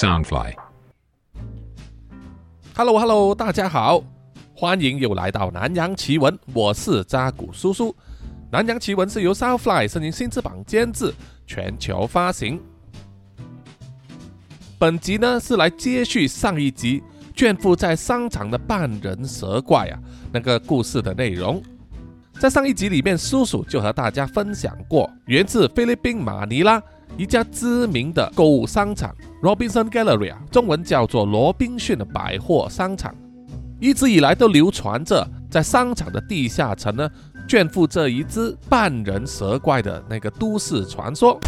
Soundfly。Hello Hello，大家好，欢迎又来到南洋奇闻，我是扎古叔叔。南洋奇闻是由 Soundfly 声音新翅膀监制，全球发行。本集呢是来接续上一集卷腹在商场的半人蛇怪啊那个故事的内容。在上一集里面，叔叔就和大家分享过，源自菲律宾马尼拉一家知名的购物商场 Robinson Gallery 啊，中文叫做罗宾逊的百货商场，一直以来都流传着在商场的地下层呢卷腹这一只半人蛇怪的那个都市传说。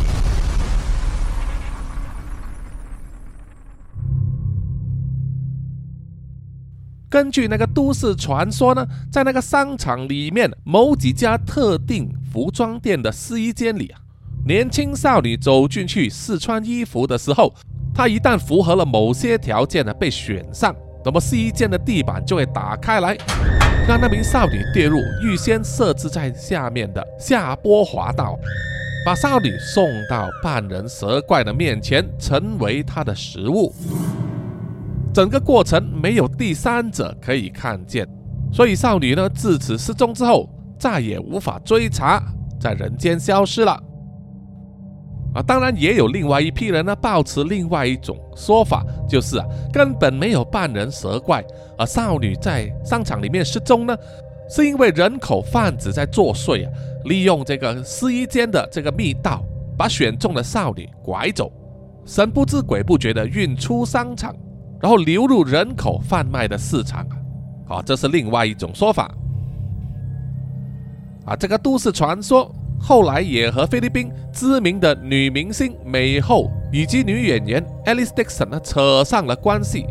根据那个都市传说呢，在那个商场里面某几家特定服装店的试衣间里啊，年轻少女走进去试穿衣服的时候，她一旦符合了某些条件呢，被选上，那么试衣间的地板就会打开来，让那名少女跌入预先设置在下面的下坡滑道，把少女送到半人蛇怪的面前，成为她的食物。整个过程没有第三者可以看见，所以少女呢自此失踪之后，再也无法追查，在人间消失了。啊，当然也有另外一批人呢，抱持另外一种说法，就是啊根本没有半人蛇怪，而少女在商场里面失踪呢，是因为人口贩子在作祟啊，利用这个试衣间的这个密道，把选中的少女拐走，神不知鬼不觉的运出商场。然后流入人口贩卖的市场啊，好，这是另外一种说法啊。这个都市传说后来也和菲律宾知名的女明星美后以及女演员 Alice Dixon 呢扯上了关系，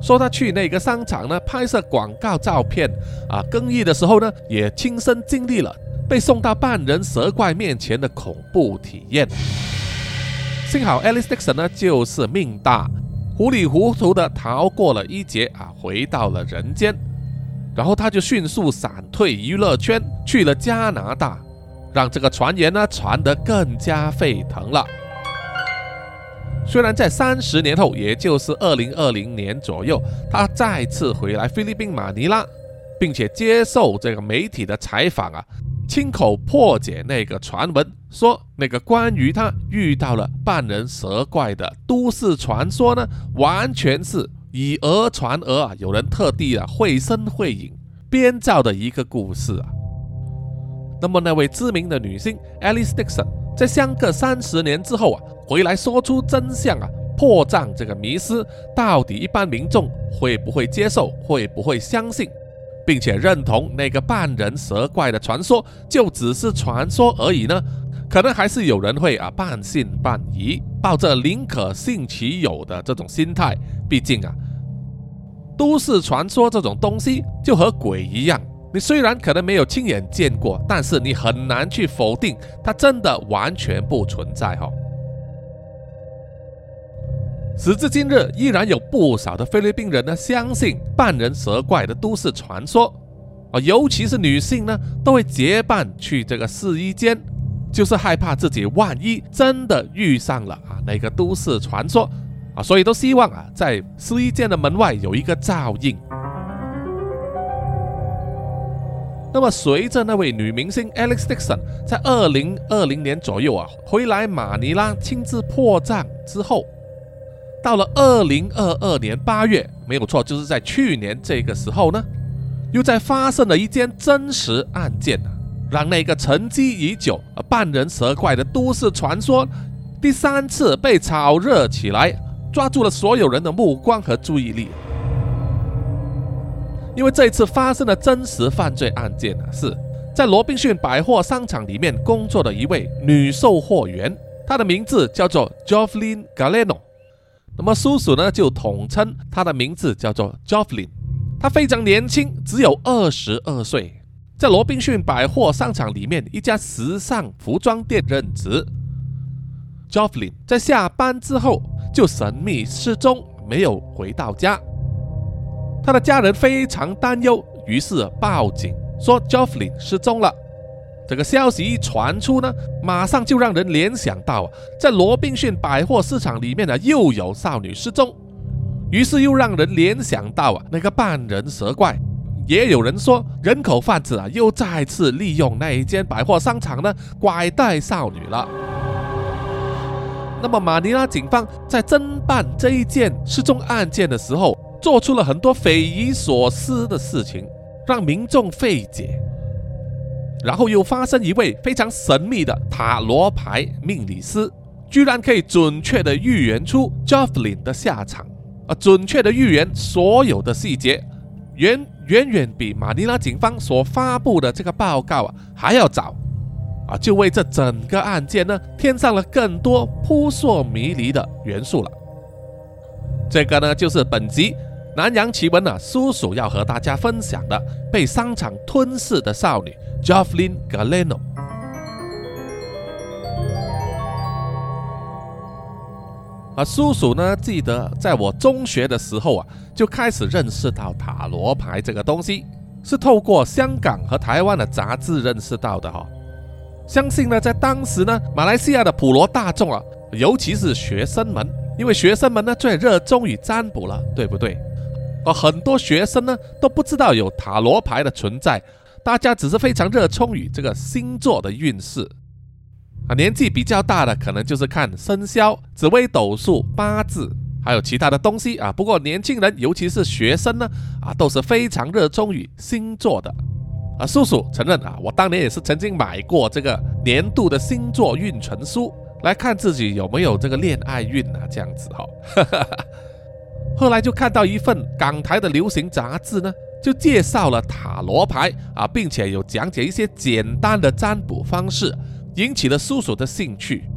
说她去那个商场呢拍摄广告照片啊，更衣的时候呢也亲身经历了被送到半人蛇怪面前的恐怖体验。幸好 Alice Dixon 呢就是命大。糊里糊涂的逃过了一劫啊，回到了人间，然后他就迅速闪退娱乐圈，去了加拿大，让这个传言呢传得更加沸腾了。虽然在三十年后，也就是二零二零年左右，他再次回来菲律宾马尼拉，并且接受这个媒体的采访啊。亲口破解那个传闻，说那个关于他遇到了半人蛇怪的都市传说呢，完全是以讹传讹啊！有人特地啊绘声绘影编造的一个故事啊。那么那位知名的女星 Alice Dixon 在相隔三十年之后啊，回来说出真相啊，破绽这个迷思，到底一般民众会不会接受，会不会相信？并且认同那个半人蛇怪的传说就只是传说而已呢？可能还是有人会啊半信半疑，抱着宁可信其有的这种心态。毕竟啊，都市传说这种东西就和鬼一样，你虽然可能没有亲眼见过，但是你很难去否定它真的完全不存在哈。时至今日，依然有不少的菲律宾人呢相信半人蛇怪的都市传说啊，尤其是女性呢，都会结伴去这个试衣间，就是害怕自己万一真的遇上了啊那个都市传说啊，所以都希望啊在试衣间的门外有一个照应。那么，随着那位女明星 Alex Dixon 在二零二零年左右啊回来马尼拉亲自破绽之后。到了二零二二年八月，没有错，就是在去年这个时候呢，又在发生了一件真实案件，让那个沉积已久、半人蛇怪的都市传说第三次被炒热起来，抓住了所有人的目光和注意力。因为这一次发生的真实犯罪案件呢，是在罗宾逊百货商场里面工作的一位女售货员，她的名字叫做 Jovelyn Galeno。那么叔叔呢，就统称他的名字叫做 Jovelyn。他非常年轻，只有二十二岁，在罗宾逊百货商场里面一家时尚服装店任职。Jovelyn 在下班之后就神秘失踪，没有回到家。他的家人非常担忧，于是报警说 Jovelyn 失踪了。这个消息一传出呢，马上就让人联想到啊，在罗宾逊百货市场里面呢又有少女失踪，于是又让人联想到啊那个半人蛇怪。也有人说，人口贩子啊又再次利用那一间百货商场呢拐带少女了。那么马尼拉警方在侦办这一件失踪案件的时候，做出了很多匪夷所思的事情，让民众费解。然后又发生一位非常神秘的塔罗牌命理师，居然可以准确的预言出 Jofflin 的下场，啊，准确的预言所有的细节，远远远比马尼拉警方所发布的这个报告啊还要早，啊，就为这整个案件呢添上了更多扑朔迷离的元素了。这个呢就是本集南洋奇闻啊，叔叔要和大家分享的被商场吞噬的少女。Jofflin Galeno 啊，叔叔呢？记得在我中学的时候啊，就开始认识到塔罗牌这个东西，是透过香港和台湾的杂志认识到的哈。相信呢，在当时呢，马来西亚的普罗大众啊，尤其是学生们，因为学生们呢最热衷于占卜了，对不对？而很多学生呢都不知道有塔罗牌的存在。大家只是非常热衷于这个星座的运势啊，年纪比较大的可能就是看生肖、紫微斗数、八字，还有其他的东西啊。不过年轻人，尤其是学生呢，啊，都是非常热衷于星座的啊。叔叔承认啊，我当年也是曾经买过这个年度的星座运程书，来看自己有没有这个恋爱运啊，这样子哈。后来就看到一份港台的流行杂志呢。就介绍了塔罗牌啊，并且有讲解一些简单的占卜方式，引起了叔叔的兴趣。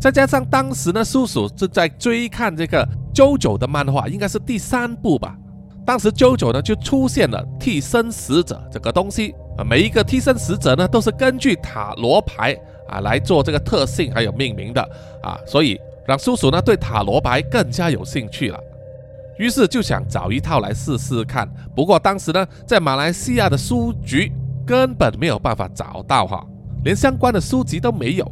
再加上当时呢，叔叔正在追看这个 JoJo 的漫画，应该是第三部吧。当时 JoJo 呢就出现了替身使者这个东西啊，每一个替身使者呢都是根据塔罗牌啊来做这个特性还有命名的啊，所以让叔叔呢对塔罗牌更加有兴趣了。于是就想找一套来试试看，不过当时呢，在马来西亚的书局根本没有办法找到哈，连相关的书籍都没有。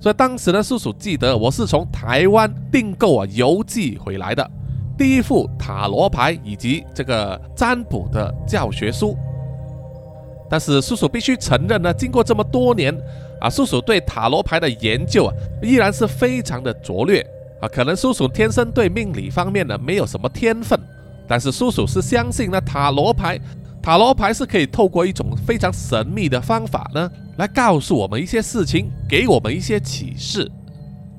所以当时呢，叔叔记得我是从台湾订购啊邮寄回来的第一副塔罗牌以及这个占卜的教学书。但是叔叔必须承认呢，经过这么多年啊，叔叔对塔罗牌的研究啊，依然是非常的拙劣。啊，可能叔叔天生对命理方面呢没有什么天分，但是叔叔是相信呢塔罗牌，塔罗牌是可以透过一种非常神秘的方法呢，来告诉我们一些事情，给我们一些启示。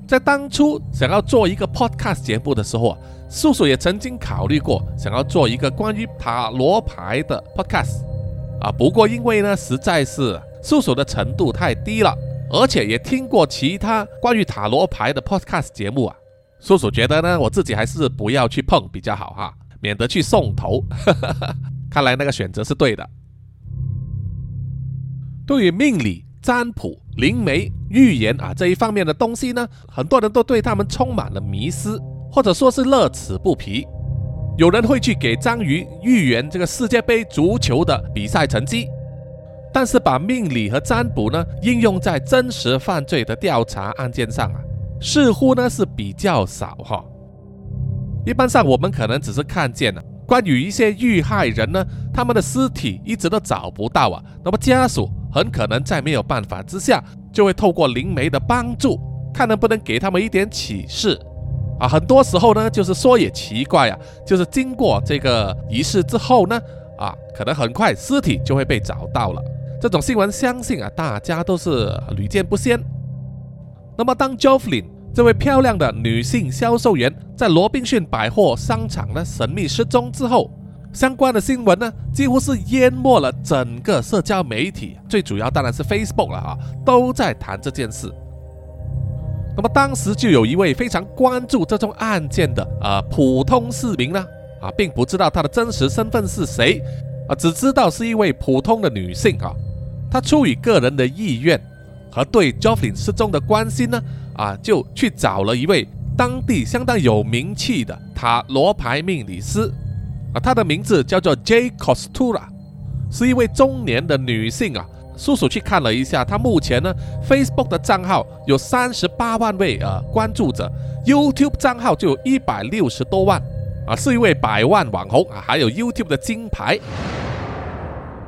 在当初想要做一个 podcast 节目的时候啊，叔叔也曾经考虑过想要做一个关于塔罗牌的 podcast 啊，不过因为呢实在是叔叔的程度太低了，而且也听过其他关于塔罗牌的 podcast 节目啊。叔叔觉得呢，我自己还是不要去碰比较好哈，免得去送头。看来那个选择是对的。对于命理、占卜、灵媒、预言啊这一方面的东西呢，很多人都对他们充满了迷思，或者说是乐此不疲。有人会去给章鱼预言这个世界杯足球的比赛成绩，但是把命理和占卜呢应用在真实犯罪的调查案件上啊。似乎呢是比较少哈，一般上我们可能只是看见了关于一些遇害人呢，他们的尸体一直都找不到啊，那么家属很可能在没有办法之下，就会透过灵媒的帮助，看能不能给他们一点启示啊。很多时候呢，就是说也奇怪啊，就是经过这个仪式之后呢，啊，可能很快尸体就会被找到了。这种新闻相信啊，大家都是屡见不鲜。那么当 Jofflin 这位漂亮的女性销售员在罗宾逊百货商场呢神秘失踪之后，相关的新闻呢几乎是淹没了整个社交媒体，最主要当然是 Facebook 了啊，都在谈这件事。那么当时就有一位非常关注这宗案件的啊普通市民呢啊，并不知道她的真实身份是谁啊，只知道是一位普通的女性啊，她出于个人的意愿。和对 Jofflin 失踪的关心呢，啊，就去找了一位当地相当有名气的塔罗牌命理师，啊，他的名字叫做 J Costura，是一位中年的女性啊，叔叔去看了一下，他目前呢，Facebook 的账号有三十八万位呃关注者，YouTube 账号就有一百六十多万，啊，是一位百万网红啊，还有 YouTube 的金牌。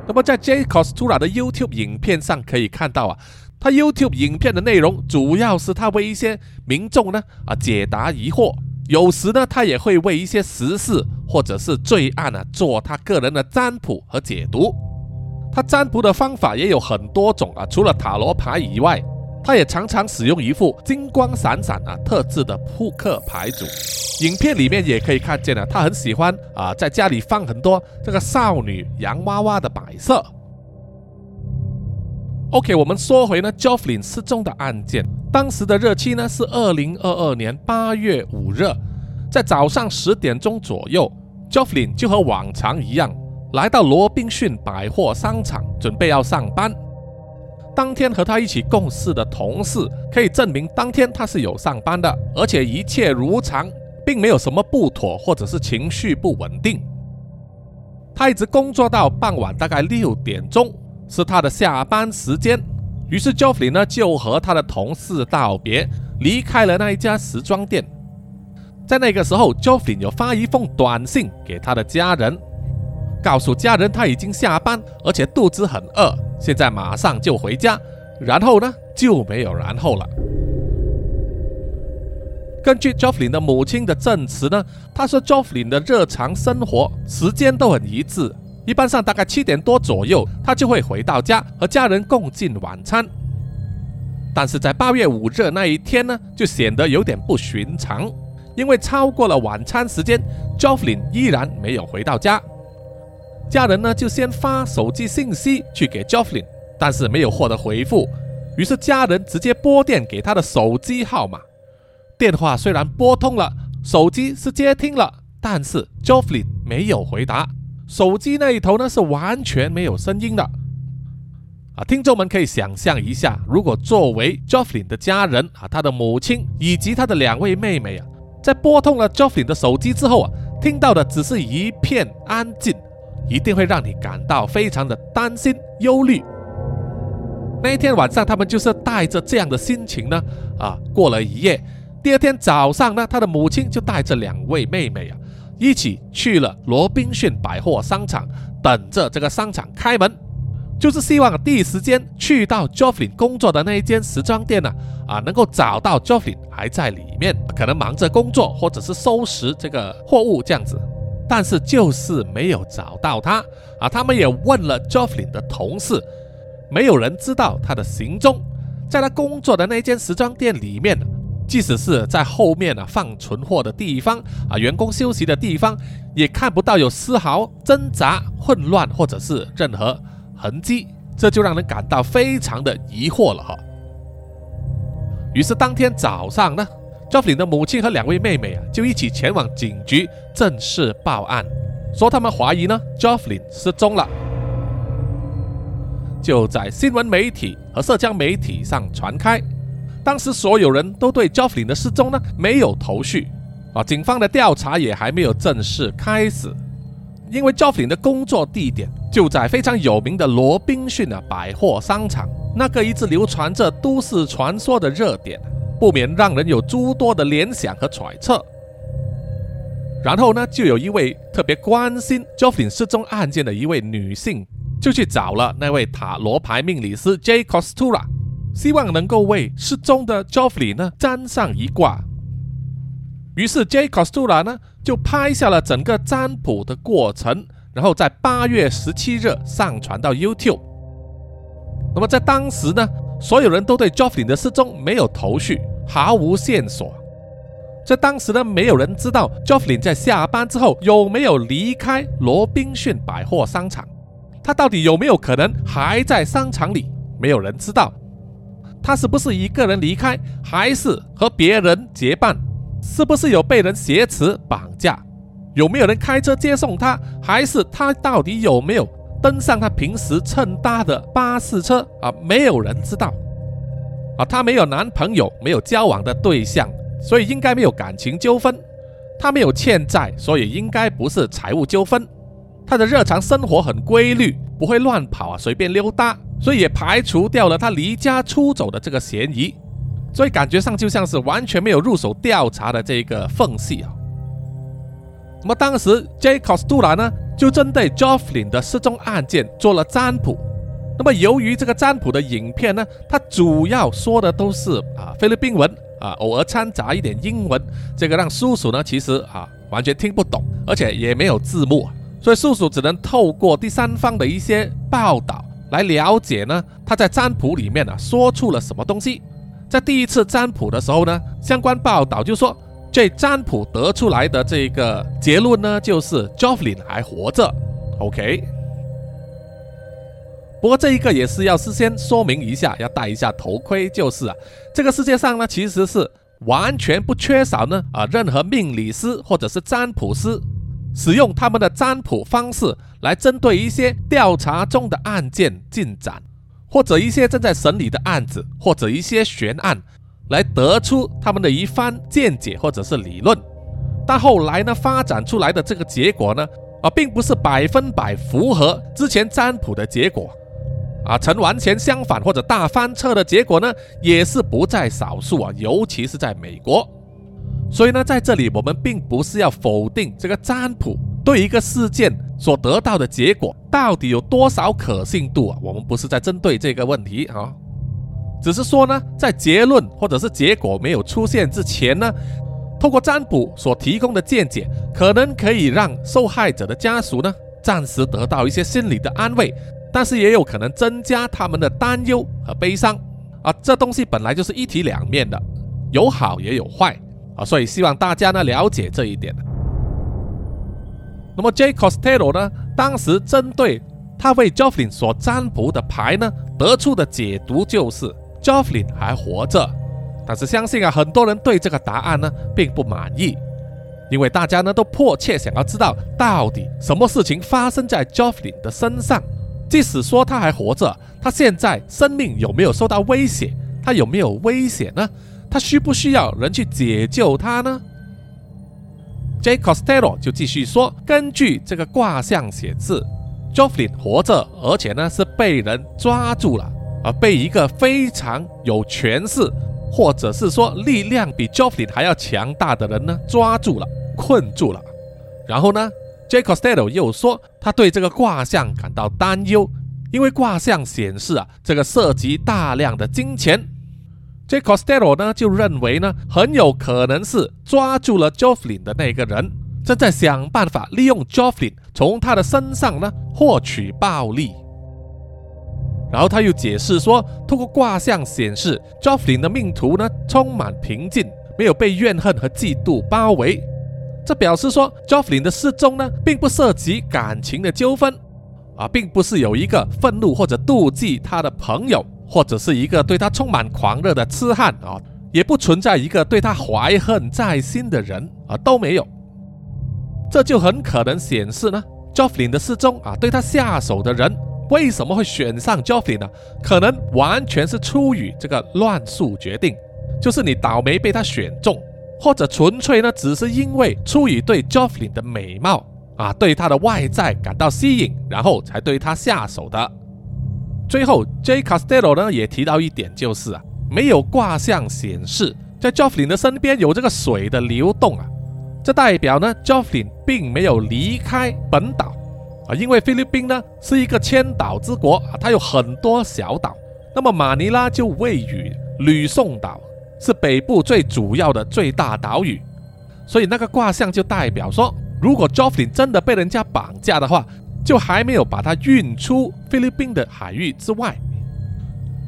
那么在 J Costura 的 YouTube 影片上可以看到啊，他 YouTube 影片的内容主要是他为一些民众呢啊解答疑惑，有时呢他也会为一些时事或者是罪案啊做他个人的占卜和解读。他占卜的方法也有很多种啊，除了塔罗牌以外，他也常常使用一副金光闪闪啊特制的扑克牌组。影片里面也可以看见啊，他很喜欢啊在家里放很多这个少女洋娃娃的摆设。OK，我们说回呢 j o f f l i n 失踪的案件，当时的日期呢是二零二二年八月五日，在早上十点钟左右 j o f f l i n 就和往常一样。来到罗宾逊百货商场，准备要上班。当天和他一起共事的同事可以证明，当天他是有上班的，而且一切如常，并没有什么不妥或者是情绪不稳定。他一直工作到傍晚，大概六点钟是他的下班时间。于是 Joffrey 呢就和他的同事道别，离开了那一家时装店。在那个时候，Joffrey 有发一封短信给他的家人。告诉家人他已经下班，而且肚子很饿，现在马上就回家。然后呢，就没有然后了。根据 Jofflin 的母亲的证词呢，他说 Jofflin 的日常生活时间都很一致，一般上大概七点多左右，他就会回到家和家人共进晚餐。但是在八月五日那一天呢，就显得有点不寻常，因为超过了晚餐时间，Jofflin 依然没有回到家。家人呢就先发手机信息去给 Jofflin，但是没有获得回复，于是家人直接拨电给他的手机号码。电话虽然拨通了，手机是接听了，但是 Jofflin 没有回答，手机那一头呢是完全没有声音的。啊，听众们可以想象一下，如果作为 Jofflin 的家人啊，他的母亲以及他的两位妹妹啊，在拨通了 Jofflin 的手机之后啊，听到的只是一片安静。一定会让你感到非常的担心、忧虑。那一天晚上，他们就是带着这样的心情呢，啊，过了一夜。第二天早上呢，他的母亲就带着两位妹妹啊，一起去了罗宾逊百货商场，等着这个商场开门，就是希望第一时间去到 Joffrey 工作的那一间时装店呢，啊，能够找到 Joffrey 还在里面，可能忙着工作或者是收拾这个货物这样子。但是就是没有找到他啊！他们也问了 Jofflin 的同事，没有人知道他的行踪。在他工作的那间时装店里面，即使是在后面啊放存货的地方啊，员工休息的地方，也看不到有丝毫挣扎、混乱或者是任何痕迹，这就让人感到非常的疑惑了哈。于是当天早上呢。Jofflin 的母亲和两位妹妹啊，就一起前往警局正式报案，说他们怀疑呢 Jofflin 失踪了。就在新闻媒体和社交媒体上传开，当时所有人都对 Jofflin 的失踪呢没有头绪啊，警方的调查也还没有正式开始，因为 Jofflin 的工作地点就在非常有名的罗宾逊的百货商场，那个一直流传着都市传说的热点。不免让人有诸多的联想和揣测。然后呢，就有一位特别关心 Joffrey 失踪案件的一位女性，就去找了那位塔罗牌命理师 J Costura，希望能够为失踪的 Joffrey 呢占上一卦。于是 J Costura 呢就拍下了整个占卜的过程，然后在八月十七日上传到 YouTube。那么在当时呢？所有人都对 Joffrey 的失踪没有头绪，毫无线索。在当时呢，没有人知道 Joffrey 在下班之后有没有离开罗宾逊百货商场。他到底有没有可能还在商场里？没有人知道。他是不是一个人离开，还是和别人结伴？是不是有被人挟持绑架？有没有人开车接送他？还是他到底有没有？登上他平时乘搭的巴士车啊，没有人知道啊，他没有男朋友，没有交往的对象，所以应该没有感情纠纷。他没有欠债，所以应该不是财务纠纷。他的日常生活很规律，不会乱跑啊，随便溜达。所以也排除掉了他离家出走的这个嫌疑，所以感觉上就像是完全没有入手调查的这个缝隙啊。那么当时 J. Costa 呢，就针对 Jofflin 的失踪案件做了占卜。那么由于这个占卜的影片呢，它主要说的都是啊菲律宾文啊，偶尔掺杂一点英文，这个让叔叔呢其实啊完全听不懂，而且也没有字幕，所以叔叔只能透过第三方的一些报道来了解呢他在占卜里面呢说出了什么东西。在第一次占卜的时候呢，相关报道就说。这占卜得出来的这个结论呢，就是 Jofflin 还活着。OK，不过这一个也是要事先说明一下，要戴一下头盔，就是啊，这个世界上呢，其实是完全不缺少呢啊任何命理师或者是占卜师，使用他们的占卜方式来针对一些调查中的案件进展，或者一些正在审理的案子，或者一些悬案。来得出他们的一番见解或者是理论，但后来呢发展出来的这个结果呢，啊，并不是百分百符合之前占卜的结果，啊，呈完全相反或者大翻车的结果呢，也是不在少数啊，尤其是在美国。所以呢，在这里我们并不是要否定这个占卜对一个事件所得到的结果到底有多少可信度啊，我们不是在针对这个问题啊。只是说呢，在结论或者是结果没有出现之前呢，透过占卜所提供的见解，可能可以让受害者的家属呢暂时得到一些心理的安慰，但是也有可能增加他们的担忧和悲伤啊。这东西本来就是一体两面的，有好也有坏啊，所以希望大家呢了解这一点。那么 J. Costello 呢，当时针对他为 Jofflin 所占卜的牌呢，得出的解读就是。Jofflin 还活着，但是相信啊，很多人对这个答案呢并不满意，因为大家呢都迫切想要知道到底什么事情发生在 Jofflin 的身上。即使说他还活着，他现在生命有没有受到威胁？他有没有危险呢？他需不需要人去解救他呢？J. Costello 就继续说，根据这个卦象显示，Jofflin 活着，而且呢是被人抓住了。而被一个非常有权势，或者是说力量比 Joffrey 还要强大的人呢抓住了，困住了。然后呢，J. Costello 又说，他对这个卦象感到担忧，因为卦象显示啊，这个涉及大量的金钱。这 Costello 呢就认为呢，很有可能是抓住了 Jofflin 的那个人，正在想办法利用 Jofflin 从他的身上呢获取暴利。然后他又解释说，通过卦象显示，Jofflin 的命途呢充满平静，没有被怨恨和嫉妒包围。这表示说，Jofflin 的失踪呢，并不涉及感情的纠纷，啊，并不是有一个愤怒或者妒忌他的朋友，或者是一个对他充满狂热的痴汉啊，也不存在一个对他怀恨在心的人啊，都没有。这就很可能显示呢，Joffrey 的失踪啊，对他下手的人。为什么会选上 Joffrey 呢？可能完全是出于这个乱数决定，就是你倒霉被他选中，或者纯粹呢只是因为出于对 Joffrey 的美貌啊，对他的外在感到吸引，然后才对他下手的。最后，J. Castello 呢也提到一点，就是啊，没有卦象显示在 Jofflin 的身边有这个水的流动啊，这代表呢 Jofflin 并没有离开本岛。啊，因为菲律宾呢是一个千岛之国啊，它有很多小岛。那么马尼拉就位于吕宋岛，是北部最主要的最大岛屿。所以那个卦象就代表说，如果 Jofflin 真的被人家绑架的话，就还没有把它运出菲律宾的海域之外。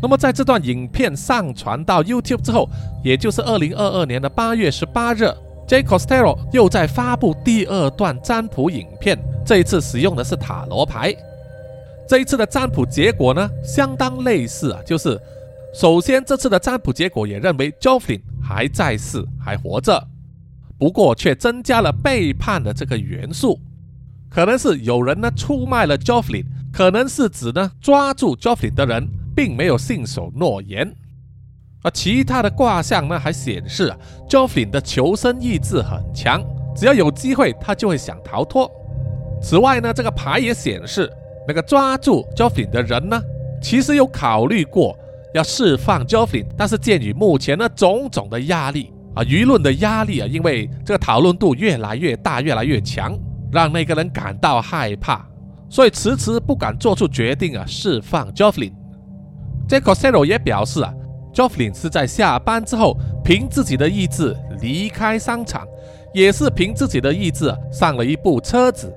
那么在这段影片上传到 YouTube 之后，也就是二零二二年的八月十八日，J. Costello 又在发布第二段占卜影片。这一次使用的是塔罗牌，这一次的占卜结果呢，相当类似啊，就是首先这次的占卜结果也认为 Joffrey 还在世，还活着，不过却增加了背叛的这个元素，可能是有人呢出卖了 Joffrey，可能是指呢抓住 Joffrey 的人并没有信守诺言，而其他的卦象呢还显示啊 Joffrey 的求生意志很强，只要有机会他就会想逃脱。此外呢，这个牌也显示，那个抓住 Joffrey 的人呢，其实有考虑过要释放 Joffrey，但是鉴于目前呢种种的压力啊，舆论的压力啊，因为这个讨论度越来越大，越来越强，让那个人感到害怕，所以迟迟不敢做出决定啊，释放 Joffrey。这 c o s e r o 也表示啊，Joffrey 是在下班之后凭自己的意志离开商场，也是凭自己的意志上了一部车子，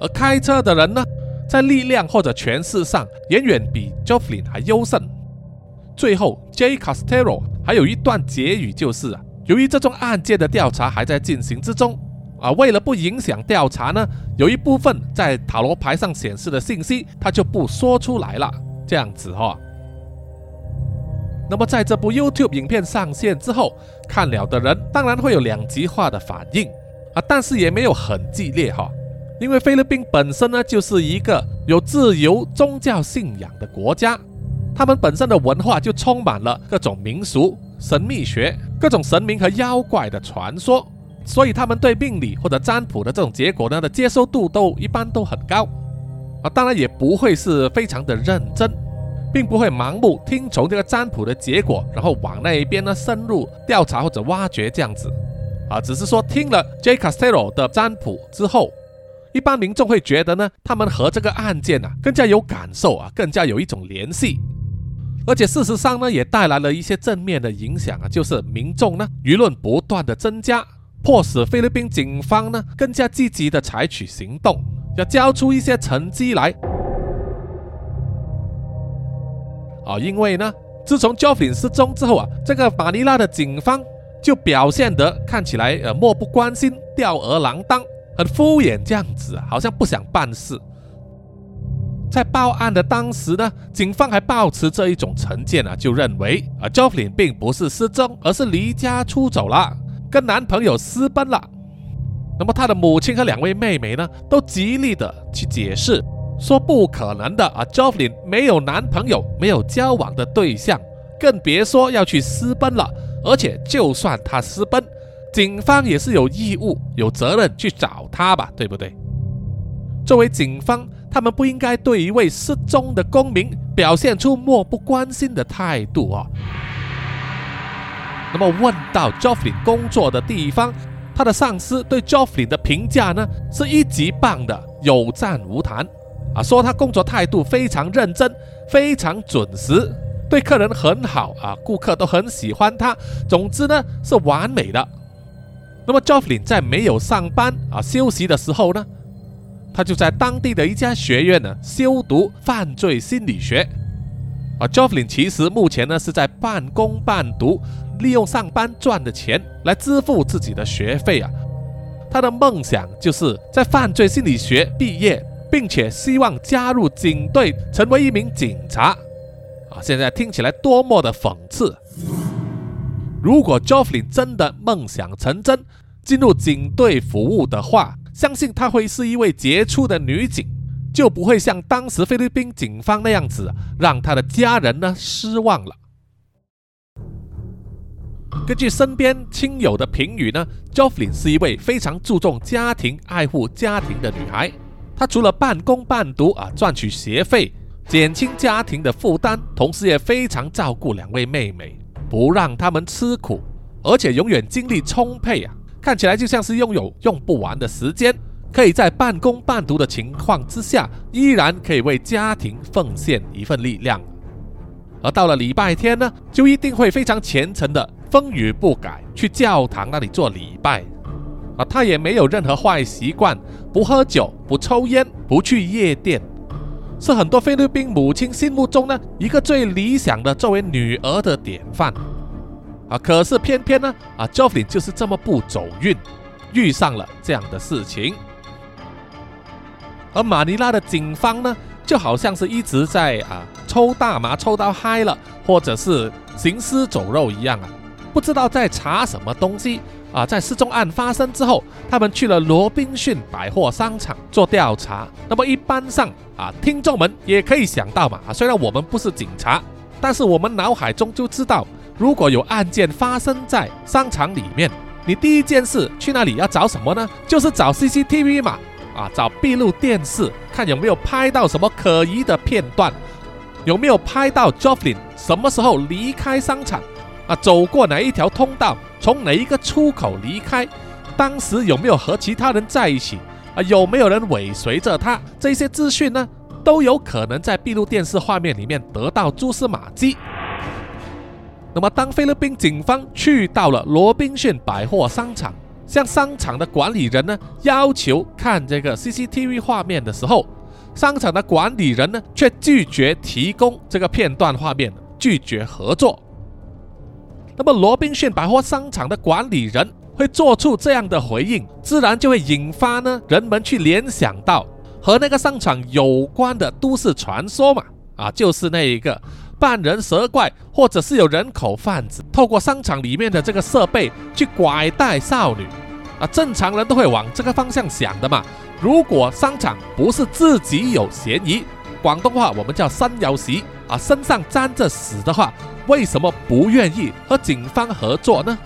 而开车的人呢？在力量或者权势上，远远比 Joffrey 还优胜。最后，J. Castello 还有一段结语，就是，由于这宗案件的调查还在进行之中，啊，为了不影响调查呢，有一部分在塔罗牌上显示的信息，他就不说出来了。这样子哈。那么在这部 YouTube 影片上线之后，看了的人当然会有两极化的反应啊，但是也没有很激烈哈。因为菲律宾本身呢，就是一个有自由宗教信仰的国家，他们本身的文化就充满了各种民俗、神秘学、各种神明和妖怪的传说，所以他们对命理或者占卜的这种结果呢的接受度都一般都很高啊，当然也不会是非常的认真，并不会盲目听从这个占卜的结果，然后往那一边呢深入调查或者挖掘这样子啊，只是说听了 J. Castello 的占卜之后。一般民众会觉得呢，他们和这个案件啊更加有感受啊，更加有一种联系，而且事实上呢，也带来了一些正面的影响啊，就是民众呢舆论不断的增加，迫使菲律宾警方呢更加积极的采取行动，要交出一些成绩来。啊，因为呢，自从 Joffrey 失踪之后啊，这个马尼拉的警方就表现得看起来呃漠不关心、吊儿郎当。很敷衍这样子，好像不想办事。在报案的当时呢，警方还保持这一种成见啊，就认为啊，Joffrey 并不是失踪，而是离家出走了，跟男朋友私奔了。那么他的母亲和两位妹妹呢，都极力的去解释，说不可能的啊，Joffrey 没有男朋友，没有交往的对象，更别说要去私奔了。而且就算她私奔，警方也是有义务、有责任去找她吧，对不对？作为警方，他们不应该对一位失踪的公民表现出漠不关心的态度啊。那么问到 Joffrey 工作的地方，他的上司对 Joffrey 的评价呢，是一级棒的，有赞无弹啊，说他工作态度非常认真，非常准时，对客人很好啊，顾客都很喜欢他。总之呢，是完美的。那么 Joffrey 在没有上班啊休息的时候呢，他就在当地的一家学院呢修读犯罪心理学。啊，Joffrey 其实目前呢是在半工半读，利用上班赚的钱来支付自己的学费啊。他的梦想就是在犯罪心理学毕业，并且希望加入警队，成为一名警察。啊，现在听起来多么的讽刺！如果 Joffrey 真的梦想成真，进入警队服务的话，相信她会是一位杰出的女警，就不会像当时菲律宾警方那样子，让她的家人呢失望了。根据身边亲友的评语呢，Joffrey 是一位非常注重家庭、爱护家庭的女孩。她除了半工半读啊，赚取学费，减轻家庭的负担，同时也非常照顾两位妹妹。不让他们吃苦，而且永远精力充沛啊！看起来就像是拥有用不完的时间，可以在半工半读的情况之下，依然可以为家庭奉献一份力量。而到了礼拜天呢，就一定会非常虔诚的风雨不改去教堂那里做礼拜。啊，他也没有任何坏习惯，不喝酒，不抽烟，不去夜店。是很多菲律宾母亲心目中呢一个最理想的作为女儿的典范啊！可是偏偏呢啊，Joffrey 就是这么不走运，遇上了这样的事情。而马尼拉的警方呢，就好像是一直在啊抽大麻抽到嗨了，或者是行尸走肉一样啊，不知道在查什么东西。啊，在失踪案发生之后，他们去了罗宾逊百货商场做调查。那么一般上啊，听众们也可以想到嘛，啊，虽然我们不是警察，但是我们脑海中就知道，如果有案件发生在商场里面，你第一件事去那里要找什么呢？就是找 CCTV 嘛，啊，找闭路电视，看有没有拍到什么可疑的片段。有没有拍到 Jofflin 什么时候离开商场？啊，走过哪一条通道，从哪一个出口离开？当时有没有和其他人在一起？啊，有没有人尾随着他？这些资讯呢，都有可能在闭路电视画面里面得到蛛丝马迹。那么，当菲律宾警方去到了罗宾逊百货商场，向商场的管理人呢要求看这个 CCTV 画面的时候，商场的管理人呢却拒绝提供这个片段画面，拒绝合作。那么，罗宾逊百货商场的管理人会做出这样的回应，自然就会引发呢人们去联想到和那个商场有关的都市传说嘛，啊，就是那一个半人蛇怪，或者是有人口贩子透过商场里面的这个设备去拐带少女，啊，正常人都会往这个方向想的嘛。如果商场不是自己有嫌疑，广东话我们叫三有席啊，身上沾着屎的话。为什么不愿意和警方合作呢？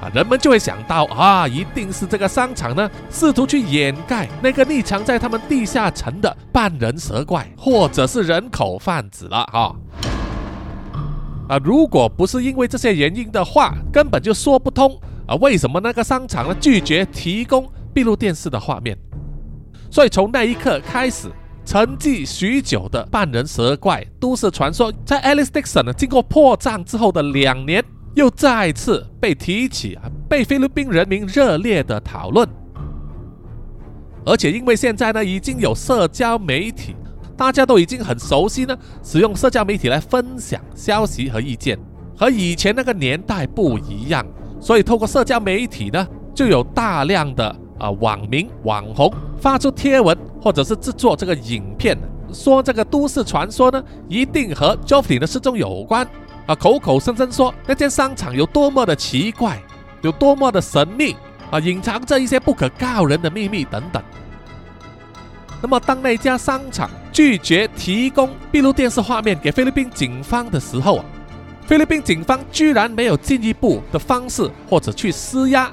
啊，人们就会想到啊，一定是这个商场呢，试图去掩盖那个匿藏在他们地下城的半人蛇怪，或者是人口贩子了哈。啊，如果不是因为这些原因的话，根本就说不通啊，为什么那个商场呢拒绝提供闭路电视的画面？所以从那一刻开始。沉寂许久的半人蛇怪都市传说，在 Alice Dixon 呢经过破绽之后的两年，又再次被提起啊，被菲律宾人民热烈的讨论。而且因为现在呢已经有社交媒体，大家都已经很熟悉呢，使用社交媒体来分享消息和意见，和以前那个年代不一样，所以透过社交媒体呢，就有大量的。啊，网民网红发出贴文，或者是制作这个影片，说这个都市传说呢，一定和 Joffrey 的失踪有关。啊，口口声声说那间商场有多么的奇怪，有多么的神秘，啊，隐藏着一些不可告人的秘密等等。那么，当那家商场拒绝提供闭路电视画面给菲律宾警方的时候啊，菲律宾警方居然没有进一步的方式或者去施压，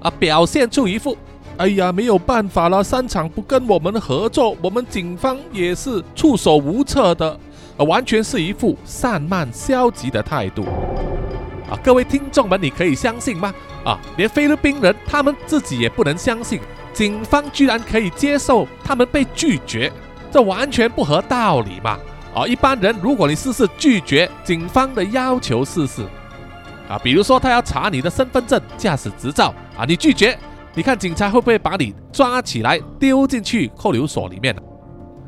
啊，表现出一副。哎呀，没有办法了，商场不跟我们合作，我们警方也是束手无策的，完全是一副散漫消极的态度。啊，各位听众们，你可以相信吗？啊，连菲律宾人他们自己也不能相信，警方居然可以接受他们被拒绝，这完全不合道理嘛！啊，一般人如果你试试拒绝警方的要求试试，啊，比如说他要查你的身份证、驾驶执照，啊，你拒绝。你看警察会不会把你抓起来丢进去扣留所里面？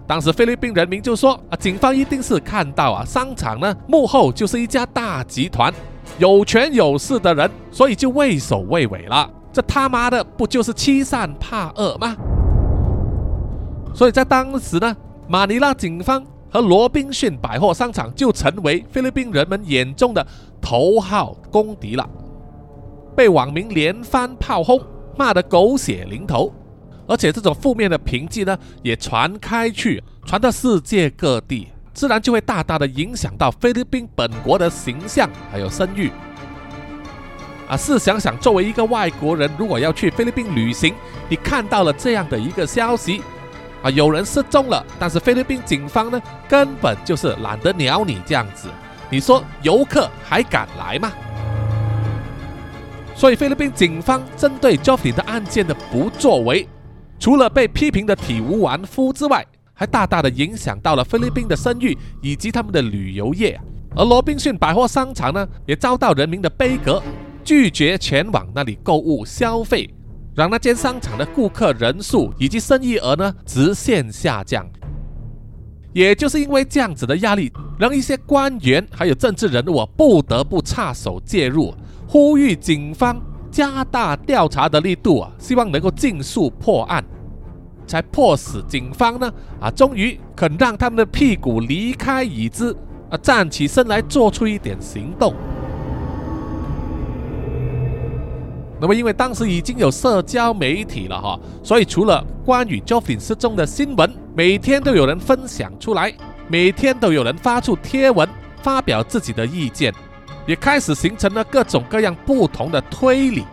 当时菲律宾人民就说啊，警方一定是看到啊，商场呢幕后就是一家大集团，有权有势的人，所以就畏首畏尾了。这他妈的不就是欺善怕恶吗？所以在当时呢，马尼拉警方和罗宾逊百货商场就成为菲律宾人们眼中的头号公敌了，被网民连番炮轰。骂得狗血淋头，而且这种负面的评记呢，也传开去，传到世界各地，自然就会大大的影响到菲律宾本国的形象还有声誉。啊，试想想，作为一个外国人，如果要去菲律宾旅行，你看到了这样的一个消息，啊，有人失踪了，但是菲律宾警方呢，根本就是懒得鸟你这样子，你说游客还敢来吗？所以，菲律宾警方针对 Joffrey 的案件的不作为，除了被批评的体无完肤之外，还大大的影响到了菲律宾的声誉以及他们的旅游业。而罗宾逊百货商场呢，也遭到人民的悲歌，拒绝前往那里购物消费，让那间商场的顾客人数以及生意额呢直线下降。也就是因为这样子的压力，让一些官员还有政治人物不得不插手介入。呼吁警方加大调查的力度啊，希望能够尽速破案，才迫使警方呢啊，终于肯让他们的屁股离开椅子啊，站起身来做出一点行动。那么，因为当时已经有社交媒体了哈，所以除了关于 Joffrey 失踪的新闻，每天都有人分享出来，每天都有人发出贴文，发表自己的意见。也开始形成了各种各样不同的推理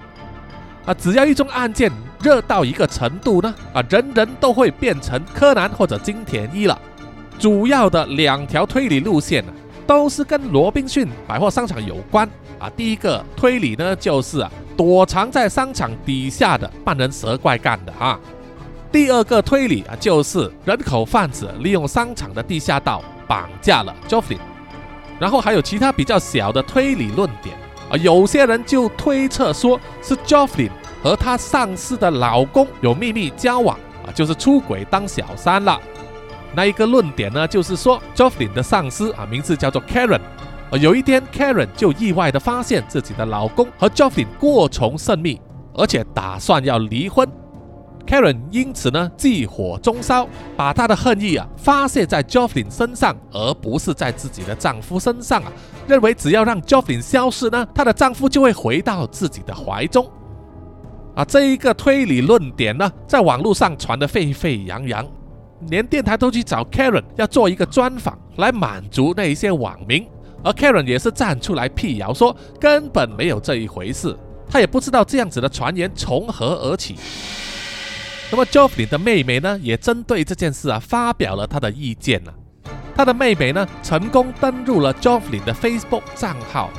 啊！只要一宗案件热到一个程度呢，啊，人人都会变成柯南或者金田一了主要的两条推理路线呢，都是跟罗宾逊百货商场有关啊。第一个推理呢，就是啊，躲藏在商场底下的半人蛇怪干的啊。第二个推理啊，就是人口贩子利用商场的地下道绑架了 Joffrey。然后还有其他比较小的推理论点啊，有些人就推测说是 Joffrey 和她上司的老公有秘密交往啊，就是出轨当小三了。那一个论点呢，就是说 Joffrey 的上司啊，名字叫做 Karen，啊，有一天 Karen 就意外的发现自己的老公和 Joffrey 过从甚密，而且打算要离婚。Karen 因此呢，忌火中烧，把她的恨意啊发泄在 Joffrey 身上，而不是在自己的丈夫身上啊。认为只要让 Joffrey 消失呢，她的丈夫就会回到自己的怀中。啊，这一个推理论点呢，在网络上传得沸沸扬扬，连电台都去找 Karen 要做一个专访，来满足那一些网民。而 Karen 也是站出来辟谣，说根本没有这一回事，他也不知道这样子的传言从何而起。那么 Joffrey 的妹妹呢，也针对这件事啊发表了她的意见呢。她的妹妹呢，成功登入了 Joffrey 的 Facebook 账号。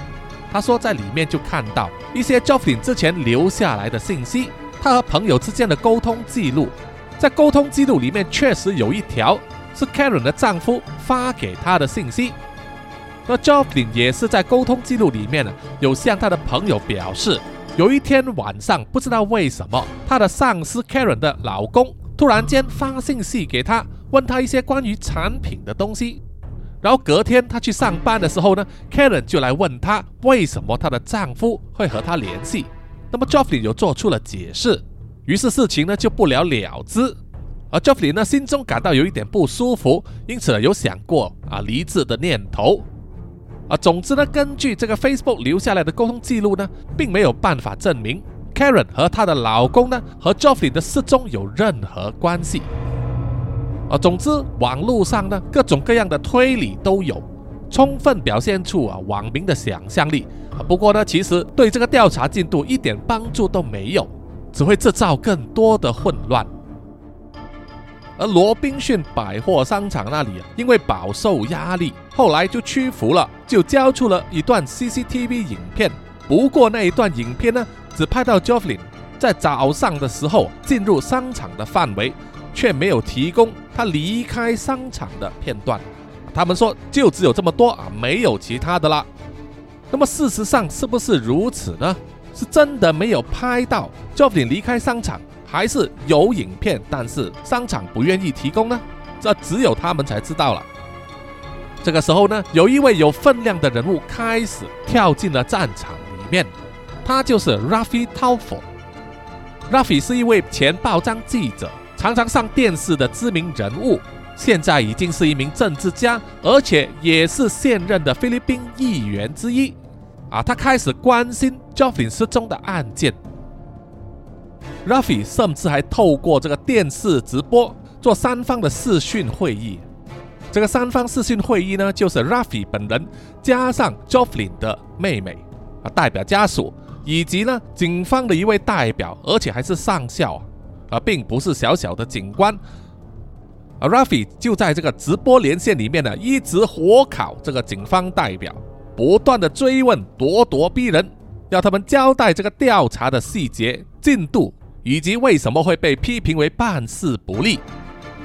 她说，在里面就看到一些 Joffrey 之前留下来的信息，他和朋友之间的沟通记录。在沟通记录里面，确实有一条是 Karen 的丈夫发给她的信息。那 Joffrey 也是在沟通记录里面呢，有向他的朋友表示。有一天晚上，不知道为什么，他的上司 Karen 的老公突然间发信息给他，问他一些关于产品的东西。然后隔天他去上班的时候呢，Karen 就来问他为什么她的丈夫会和她联系。那么 Joffrey 就做出了解释，于是事情呢就不了了之。而 Joffrey 呢心中感到有一点不舒服，因此有想过啊离职的念头。啊，总之呢，根据这个 Facebook 留下来的沟通记录呢，并没有办法证明 Karen 和她的老公呢和 Joffrey 的失踪有任何关系。啊，总之，网络上呢各种各样的推理都有，充分表现出啊网民的想象力。啊，不过呢，其实对这个调查进度一点帮助都没有，只会制造更多的混乱。而罗宾逊百货商场那里啊，因为饱受压力，后来就屈服了，就交出了一段 CCTV 影片。不过那一段影片呢，只拍到 Joffrey 在早上的时候进入商场的范围，却没有提供他离开商场的片段。他们说就只有这么多啊，没有其他的啦。那么事实上是不是如此呢？是真的没有拍到 Joffrey 离开商场？还是有影片，但是商场不愿意提供呢？这只有他们才知道了。这个时候呢，有一位有分量的人物开始跳进了战场里面，他就是 Raffi t o f f Raffi 是一位前报章记者，常常上电视的知名人物，现在已经是一名政治家，而且也是现任的菲律宾议员之一。啊，他开始关心 Joffrey 失踪的案件。Raffi 甚至还透过这个电视直播做三方的视讯会议。这个三方视讯会议呢，就是 raffi 本人加上 Jofflin 的妹妹啊，代表家属，以及呢警方的一位代表，而且还是上校啊，并不是小小的警官。啊，Rafi 就在这个直播连线里面呢，一直火烤这个警方代表，不断的追问，咄咄逼人，要他们交代这个调查的细节进度。以及为什么会被批评为办事不力？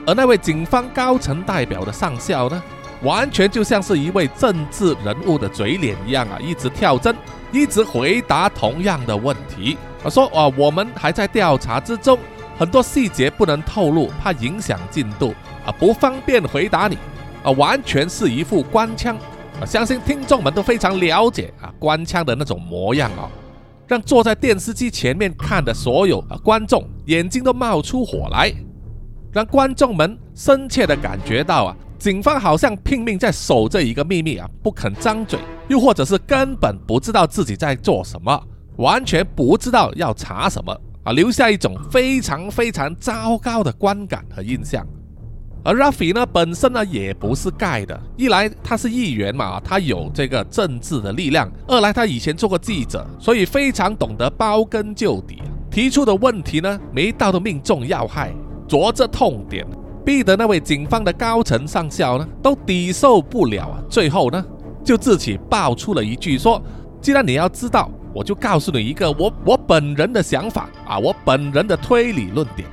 而那位警方高层代表的上校呢，完全就像是一位政治人物的嘴脸一样啊，一直跳针，一直回答同样的问题。他说：“啊，我们还在调查之中，很多细节不能透露，怕影响进度啊，不方便回答你啊，完全是一副官腔啊，相信听众们都非常了解啊，官腔的那种模样啊。”让坐在电视机前面看的所有啊观众眼睛都冒出火来，让观众们深切的感觉到啊，警方好像拼命在守着一个秘密啊，不肯张嘴，又或者是根本不知道自己在做什么，完全不知道要查什么啊，留下一种非常非常糟糕的观感和印象。而 Rafi 呢，本身呢也不是盖的。一来他是议员嘛，他有这个政治的力量；二来他以前做过记者，所以非常懂得包根究底。提出的问题呢，每一道都命中要害，着着痛点。逼得那位警方的高层上校呢都抵受不了啊，最后呢就自己爆出了一句说：“既然你要知道，我就告诉你一个我我本人的想法啊，我本人的推理论点，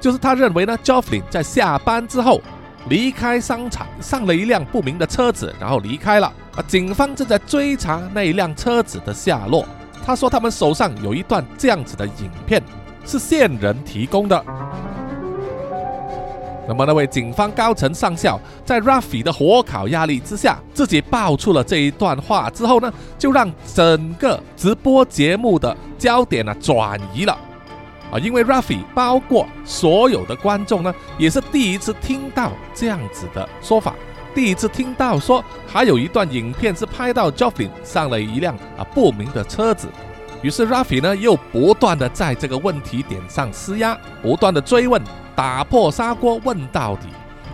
就是他认为呢 j o f f r e y 在下班之后离开商场，上了一辆不明的车子，然后离开了啊，警方正在追查那一辆车子的下落。他说他们手上有一段这样子的影片，是线人提供的。”那么，那位警方高层上校在 Rafi 的火烤压力之下，自己爆出了这一段话之后呢，就让整个直播节目的焦点呢转移了啊！因为 Rafi 包括所有的观众呢，也是第一次听到这样子的说法，第一次听到说还有一段影片是拍到 Joffin 上了一辆啊不明的车子。于是 Rafi 呢又不断的在这个问题点上施压，不断的追问。打破砂锅问到底，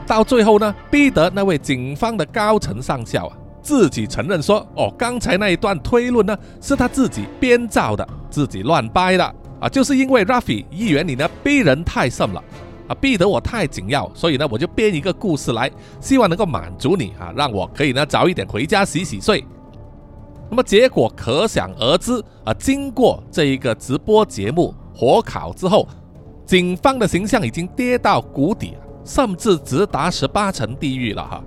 到最后呢，逼得那位警方的高层上校啊，自己承认说：“哦，刚才那一段推论呢，是他自己编造的，自己乱掰的啊，就是因为 Rafi 议员你呢逼人太甚了啊，逼得我太紧要，所以呢，我就编一个故事来，希望能够满足你啊，让我可以呢早一点回家洗洗睡。那么结果可想而知啊，经过这一个直播节目火烤之后。警方的形象已经跌到谷底甚至直达十八层地狱了哈。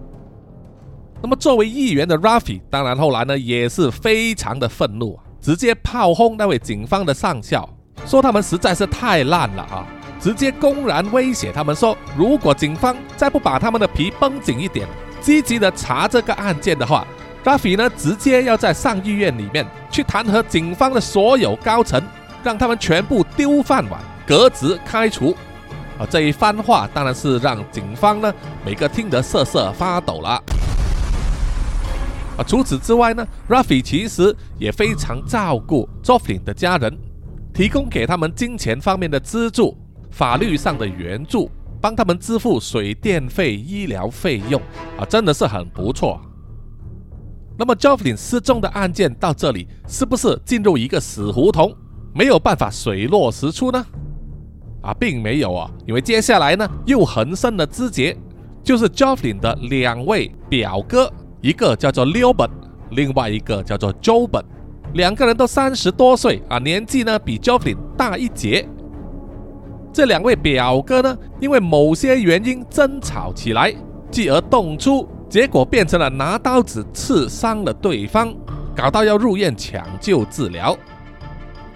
那么作为议员的 Rafi，当然后来呢也是非常的愤怒啊，直接炮轰那位警方的上校，说他们实在是太烂了啊，直接公然威胁他们说，如果警方再不把他们的皮绷紧一点，积极的查这个案件的话，Raffi 呢直接要在上议院里面去弹劾警方的所有高层，让他们全部丢饭碗。革职开除，啊，这一番话当然是让警方呢每个听得瑟瑟发抖了。啊，除此之外呢，Raffi 其实也非常照顾 Joffin 的家人，提供给他们金钱方面的资助、法律上的援助，帮他们支付水电费、医疗费用，啊，真的是很不错。那么 Jofflin 失踪的案件到这里是不是进入一个死胡同，没有办法水落石出呢？啊，并没有啊，因为接下来呢，又横生了枝节，就是 Jofflin 的两位表哥，一个叫做 l e o b e r t 另外一个叫做 Joben，两个人都三十多岁啊，年纪呢比 Joffin 大一截。这两位表哥呢，因为某些原因争吵起来，继而动粗，结果变成了拿刀子刺伤了对方，搞到要入院抢救治疗。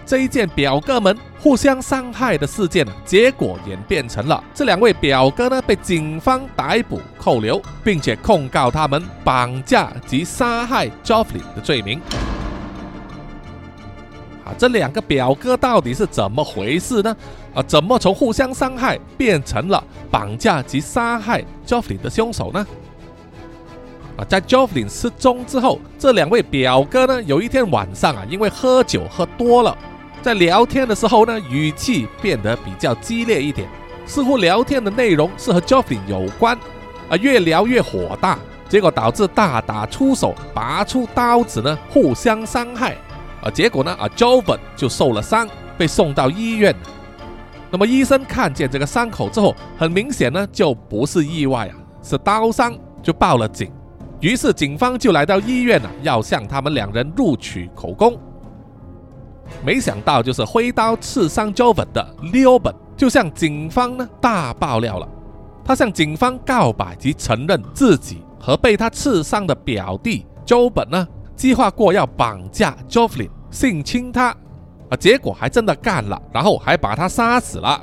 这一件表哥们互相伤害的事件呢，结果演变成了这两位表哥呢被警方逮捕扣留，并且控告他们绑架及杀害 Joffrey 的罪名。啊，这两个表哥到底是怎么回事呢？啊，怎么从互相伤害变成了绑架及杀害 Joffrey 的凶手呢？啊，在 Joffrey 失踪之后，这两位表哥呢有一天晚上啊，因为喝酒喝多了。在聊天的时候呢，语气变得比较激烈一点，似乎聊天的内容是和 Joffrey 有关，啊，越聊越火大，结果导致大打出手，拔出刀子呢，互相伤害，啊，结果呢，啊，Joffrey 就受了伤，被送到医院。那么医生看见这个伤口之后，很明显呢，就不是意外啊，是刀伤，就报了警。于是警方就来到医院啊，要向他们两人录取口供。没想到，就是挥刀刺伤 Joven 的 Leo 本，就向警方呢大爆料了。他向警方告白及承认自己和被他刺伤的表弟 Joven 呢计划过要绑架 Joffrey，性侵他，啊，结果还真的干了，然后还把他杀死了。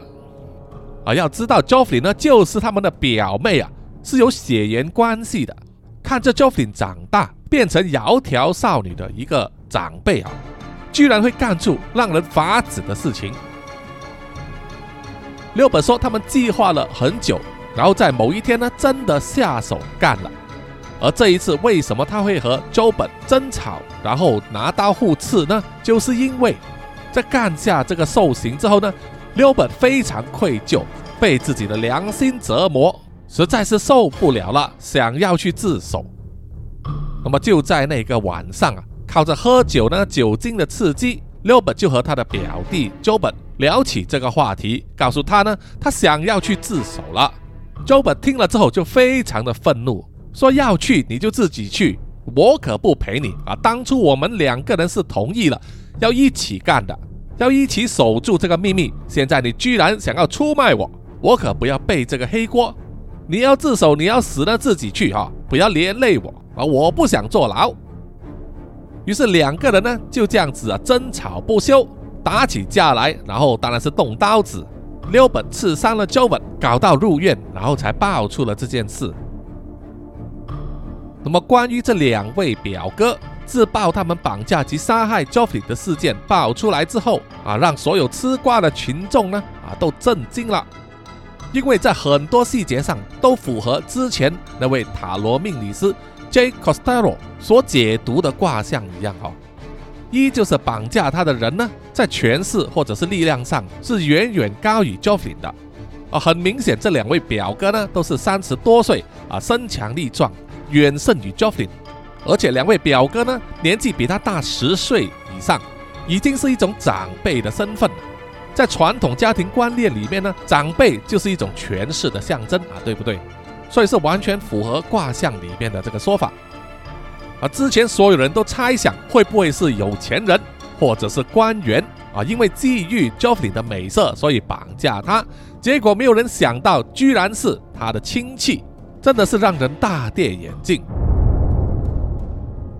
啊，要知道 Joffrey 呢就是他们的表妹啊，是有血缘关系的。看着 Joffrey 长大变成窈窕少女的一个长辈啊。居然会干出让人发指的事情。六本说他们计划了很久，然后在某一天呢，真的下手干了。而这一次，为什么他会和周本争吵，然后拿刀互刺呢？就是因为在干下这个兽刑之后呢，六本非常愧疚，被自己的良心折磨，实在是受不了了，想要去自首。那么就在那个晚上啊。靠着喝酒呢，酒精的刺激，六本就和他的表弟周本聊起这个话题，告诉他呢，他想要去自首了。周本听了之后就非常的愤怒，说要去你就自己去，我可不陪你啊！当初我们两个人是同意了要一起干的，要一起守住这个秘密，现在你居然想要出卖我，我可不要背这个黑锅！你要自首，你要死了自己去哈，不要连累我啊！我不想坐牢。于是两个人呢就这样子啊争吵不休，打起架来，然后当然是动刀子。六本刺伤了 Joven，搞到入院，然后才爆出了这件事。那么，关于这两位表哥自曝他们绑架及杀害 Joffrey 的事件爆出来之后啊，让所有吃瓜的群众呢啊都震惊了，因为在很多细节上都符合之前那位塔罗命理师 J. Costello 所解读的卦象一样哈。一就是绑架他的人呢，在权势或者是力量上是远远高于 Joffrey 的，啊，很明显这两位表哥呢都是三十多岁啊，身强力壮，远胜于 Joffrey，而且两位表哥呢年纪比他大十岁以上，已经是一种长辈的身份了，在传统家庭观念里面呢，长辈就是一种权势的象征啊，对不对？所以是完全符合卦象里面的这个说法。啊之前所有人都猜想会不会是有钱人或者是官员啊，因为觊觎 Joffrey 的美色，所以绑架他。结果没有人想到，居然是他的亲戚，真的是让人大跌眼镜。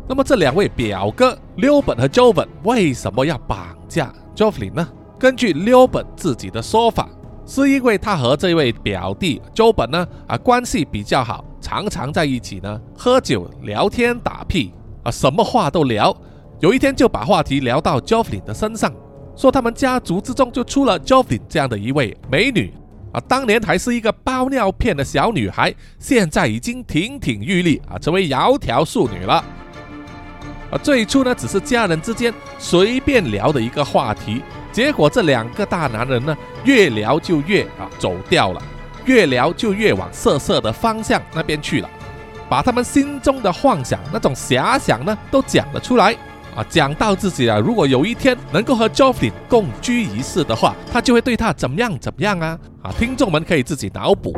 那么这两位表哥溜本和 Jo 本为什么要绑架 Joffrey 呢？根据溜本自己的说法，是因为他和这位表弟 Jo 本呢啊关系比较好。常常在一起呢，喝酒、聊天、打屁啊，什么话都聊。有一天就把话题聊到 Joffrey 的身上，说他们家族之中就出了 Joffrey 这样的一位美女啊，当年还是一个包尿片的小女孩，现在已经亭亭玉立啊，成为窈窕淑女了。啊，最初呢只是家人之间随便聊的一个话题，结果这两个大男人呢越聊就越啊走掉了。越聊就越往色色的方向那边去了，把他们心中的幻想、那种遐想呢，都讲了出来啊！讲到自己啊，如果有一天能够和 Joffrey 共居一室的话，他就会对他怎么样怎么样啊！啊，听众们可以自己脑补。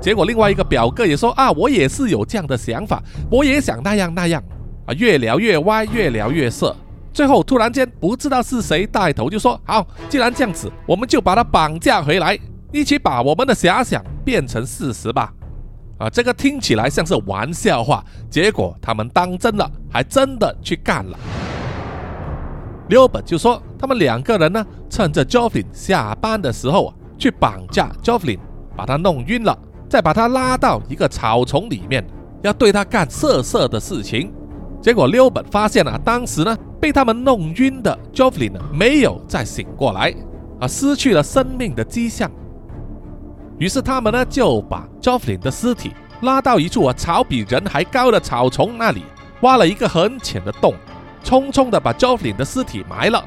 结果另外一个表哥也说啊，我也是有这样的想法，我也想那样那样啊！越聊越歪，越聊越色，最后突然间不知道是谁带头就说：好，既然这样子，我们就把他绑架回来。一起把我们的遐想变成事实吧！啊，这个听起来像是玩笑话，结果他们当真了，还真的去干了。刘本就说，他们两个人呢，趁着 Joffrey 下班的时候啊，去绑架 Joffrey，把他弄晕了，再把他拉到一个草丛里面，要对他干色色的事情。结果刘本发现了，当时呢被他们弄晕的 Joffrey 呢，没有再醒过来，啊，失去了生命的迹象。于是他们呢就把 Joffrey 的尸体拉到一处啊草比人还高的草丛那里，挖了一个很浅的洞，匆匆的把 Joffrey 的尸体埋了，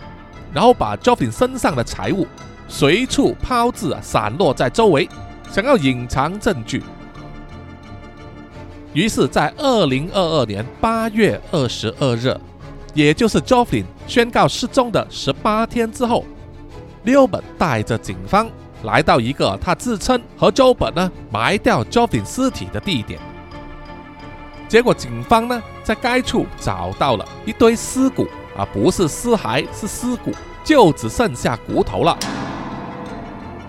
然后把 Joffrey 身上的财物随处抛掷啊，散落在周围，想要隐藏证据。于是，在二零二二年八月二十二日，也就是 Joffrey 宣告失踪的十八天之后，六本带着警方。来到一个他自称和周本呢埋掉 Joffrey 尸体的地点，结果警方呢在该处找到了一堆尸骨啊，不是尸骸，是尸骨，就只剩下骨头了。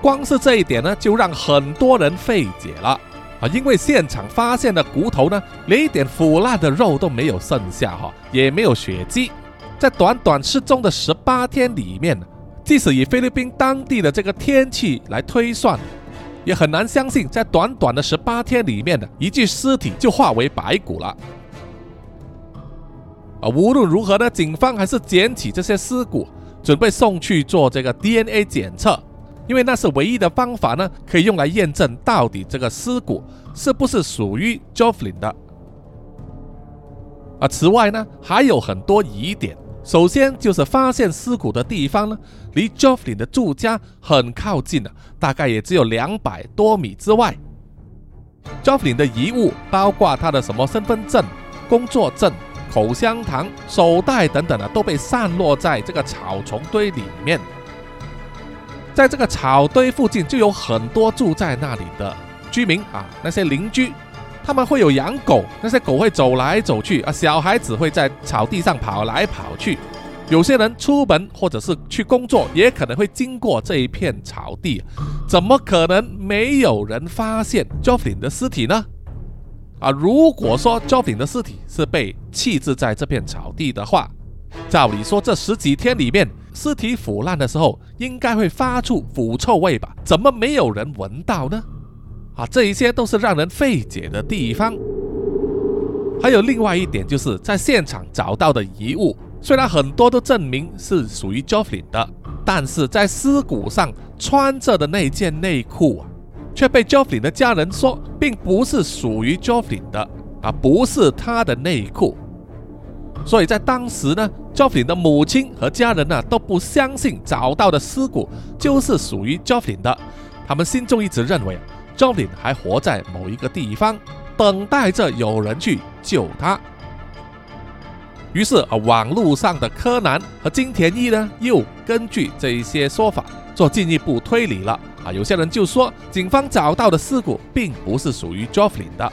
光是这一点呢，就让很多人费解了啊，因为现场发现的骨头呢，连一点腐烂的肉都没有剩下哈，也没有血迹，在短短失踪的十八天里面。即使以菲律宾当地的这个天气来推算，也很难相信，在短短的十八天里面的一具尸体就化为白骨了。啊，无论如何呢，警方还是捡起这些尸骨，准备送去做这个 DNA 检测，因为那是唯一的方法呢，可以用来验证到底这个尸骨是不是属于 Jofflin 的。啊，此外呢，还有很多疑点。首先就是发现尸骨的地方呢，离 Joffrey 的住家很靠近了，大概也只有两百多米之外。Joffrey 的遗物，包括他的什么身份证、工作证、口香糖、手袋等等的，都被散落在这个草丛堆里面。在这个草堆附近，就有很多住在那里的居民啊，那些邻居，他们会有养狗，那些狗会走来走去啊，小孩子会在草地上跑来跑去。有些人出门或者是去工作，也可能会经过这一片草地，怎么可能没有人发现 Joffin 的尸体呢？啊，如果说 Joffin 的尸体是被弃置在这片草地的话，照理说这十几天里面，尸体腐烂的时候应该会发出腐臭味吧？怎么没有人闻到呢？啊，这一些都是让人费解的地方。还有另外一点，就是在现场找到的遗物。虽然很多都证明是属于 Joffin 的，但是在尸骨上穿着的那件内裤啊，却被 Joffin 的家人说并不是属于 Joffin 的啊，不是他的内裤。所以在当时呢，Joffin 的母亲和家人呢都不相信找到的尸骨就是属于 Joffin 的，他们心中一直认为 Joffin 还活在某一个地方，等待着有人去救他。于是啊，网络上的柯南和金田一呢，又根据这一些说法做进一步推理了啊。有些人就说，警方找到的尸骨并不是属于 Jofflin 的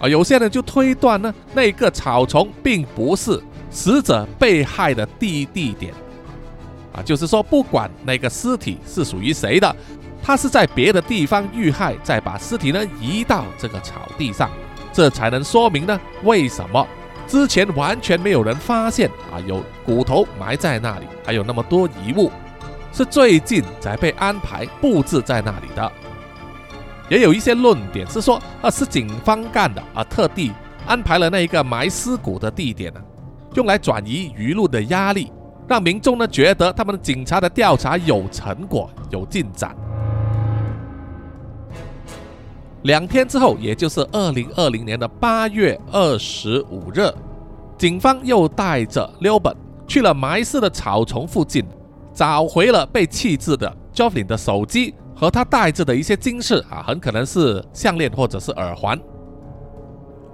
啊。有些人就推断呢，那个草丛并不是死者被害的第一地点啊。就是说，不管那个尸体是属于谁的，他是在别的地方遇害，再把尸体呢移到这个草地上，这才能说明呢为什么。之前完全没有人发现啊，有骨头埋在那里，还有那么多遗物，是最近才被安排布置在那里的。也有一些论点是说，啊是警方干的啊，特地安排了那一个埋尸骨的地点呢，用来转移舆论的压力，让民众呢觉得他们警察的调查有成果、有进展。两天之后，也就是二零二零年的八月二十五日，警方又带着溜本去了埋尸的草丛附近，找回了被弃置的 Joffin 的手机和他带着的一些金饰啊，很可能是项链或者是耳环。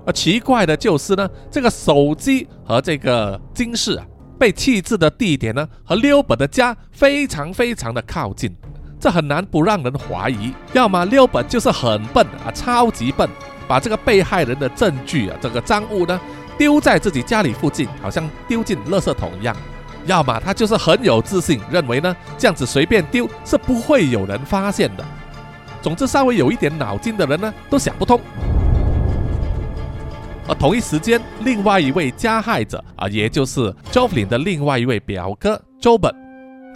而奇怪的就是呢，这个手机和这个金饰啊，被弃置的地点呢，和溜本的家非常非常的靠近。这很难不让人怀疑，要么六本就是很笨啊，超级笨，把这个被害人的证据啊，这个赃物呢，丢在自己家里附近，好像丢进垃圾桶一样；要么他就是很有自信，认为呢，这样子随便丢是不会有人发现的。总之，稍微有一点脑筋的人呢，都想不通。而同一时间，另外一位加害者啊，也就是 Joffin 的另外一位表哥 j o b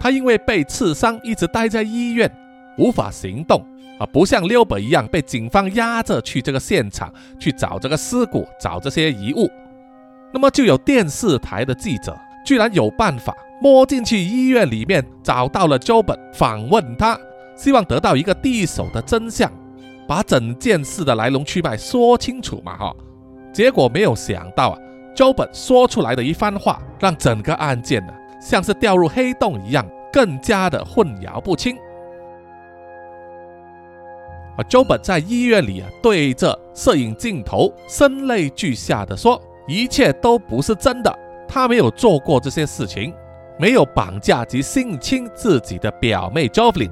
他因为被刺伤，一直待在医院，无法行动啊，不像六本一样被警方押着去这个现场去找这个尸骨，找这些遗物。那么就有电视台的记者，居然有办法摸进去医院里面，找到了周本，访问他，希望得到一个第一手的真相，把整件事的来龙去脉说清楚嘛哈。结果没有想到啊周本说出来的一番话，让整个案件呢。像是掉入黑洞一样，更加的混淆不清。而周本在医院里啊，对着摄影镜头声泪俱下的说：“一切都不是真的，他没有做过这些事情，没有绑架及性侵自己的表妹 Jovelyn。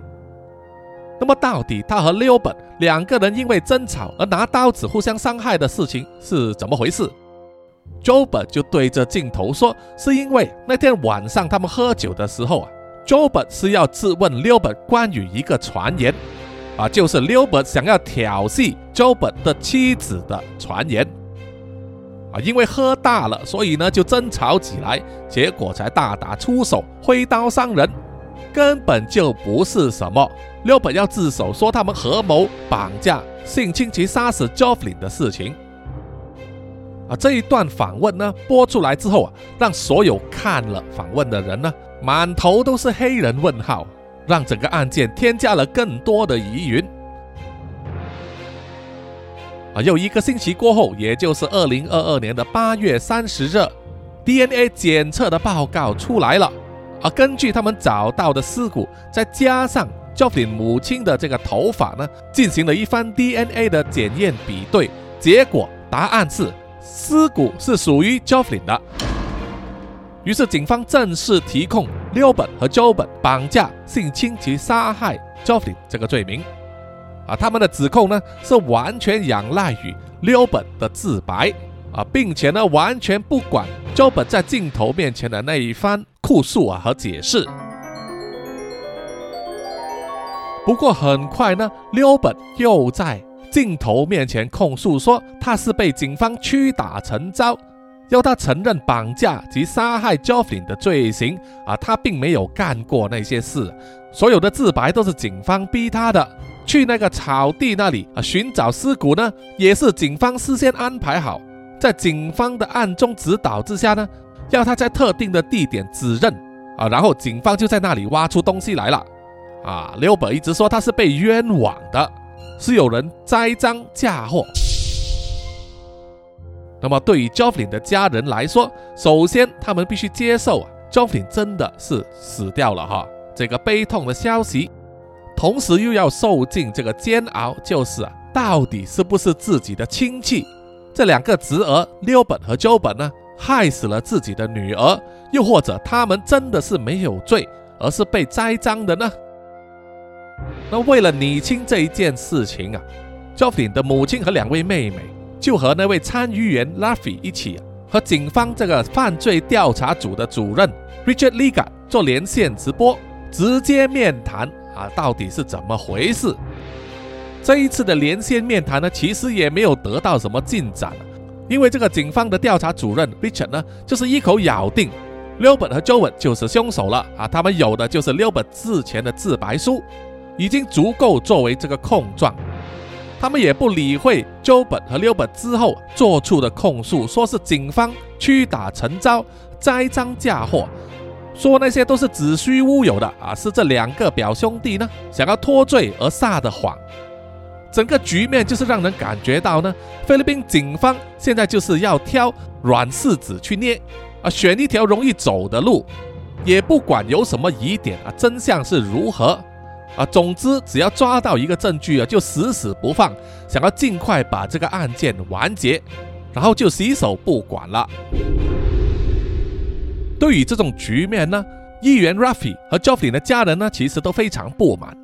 那么，到底他和六本两个人因为争吵而拿刀子互相伤害的事情是怎么回事？” Job 就对着镜头说：“是因为那天晚上他们喝酒的时候啊，Job 是要质问 Lubert 关于一个传言，啊，就是 Lubert 想要挑衅 Job 的妻子的传言，啊，因为喝大了，所以呢就争吵起来，结果才大打出手，挥刀伤人，根本就不是什么。Lubert 要自首说他们合谋绑架、性侵及杀死 Jofflin 的事情。”这一段访问呢播出来之后啊，让所有看了访问的人呢满头都是黑人问号，让整个案件添加了更多的疑云。啊，又一个星期过后，也就是二零二二年的八月三十日，DNA 检测的报告出来了。啊，根据他们找到的尸骨，再加上 Joffin 母亲的这个头发呢，进行了一番 DNA 的检验比对，结果答案是。尸骨是属于 Joffin 的，于是警方正式提控六本和 Joe 本绑架、性侵及杀害 Joffin 这个罪名。啊，他们的指控呢是完全仰赖于刘本的自白啊，并且呢完全不管周本在镜头面前的那一番哭诉啊和解释。不过很快呢，刘本又在镜头面前控诉说他是被警方屈打成招，要他承认绑架及杀害 Joffin 的罪行啊，他并没有干过那些事，所有的自白都是警方逼他的。去那个草地那里啊寻找尸骨呢，也是警方事先安排好，在警方的暗中指导之下呢，要他在特定的地点指认啊，然后警方就在那里挖出东西来了。啊，刘本一直说他是被冤枉的，是有人栽赃嫁祸。那么对于 Joffin 的家人来说，首先他们必须接受啊，Joffin 真的是死掉了哈，这个悲痛的消息，同时又要受尽这个煎熬，就是啊，到底是不是自己的亲戚这两个侄儿刘本和 Jo 本呢，害死了自己的女儿，又或者他们真的是没有罪，而是被栽赃的呢？那为了理清这一件事情啊，Joffin 的母亲和两位妹妹就和那位参议员 Luffy 一起啊，和警方这个犯罪调查组的主任 Richard Liga 做连线直播，直接面谈啊，到底是怎么回事？这一次的连线面谈呢，其实也没有得到什么进展，因为这个警方的调查主任 Richard 呢，就是一口咬定 Lilbert 和 Joan 就是凶手了啊，他们有的就是 Lilbert 之前的自白书。已经足够作为这个控状，他们也不理会周本和六本之后做出的控诉，说是警方屈打成招、栽赃嫁祸，说那些都是子虚乌有的啊，是这两个表兄弟呢想要脱罪而撒的谎。整个局面就是让人感觉到呢，菲律宾警方现在就是要挑软柿子去捏啊，选一条容易走的路，也不管有什么疑点啊，真相是如何。啊，总之只要抓到一个证据啊，就死死不放，想要尽快把这个案件完结，然后就洗手不管了。对于这种局面呢，议员 Rafi 和 Joffrey 的家人呢，其实都非常不满，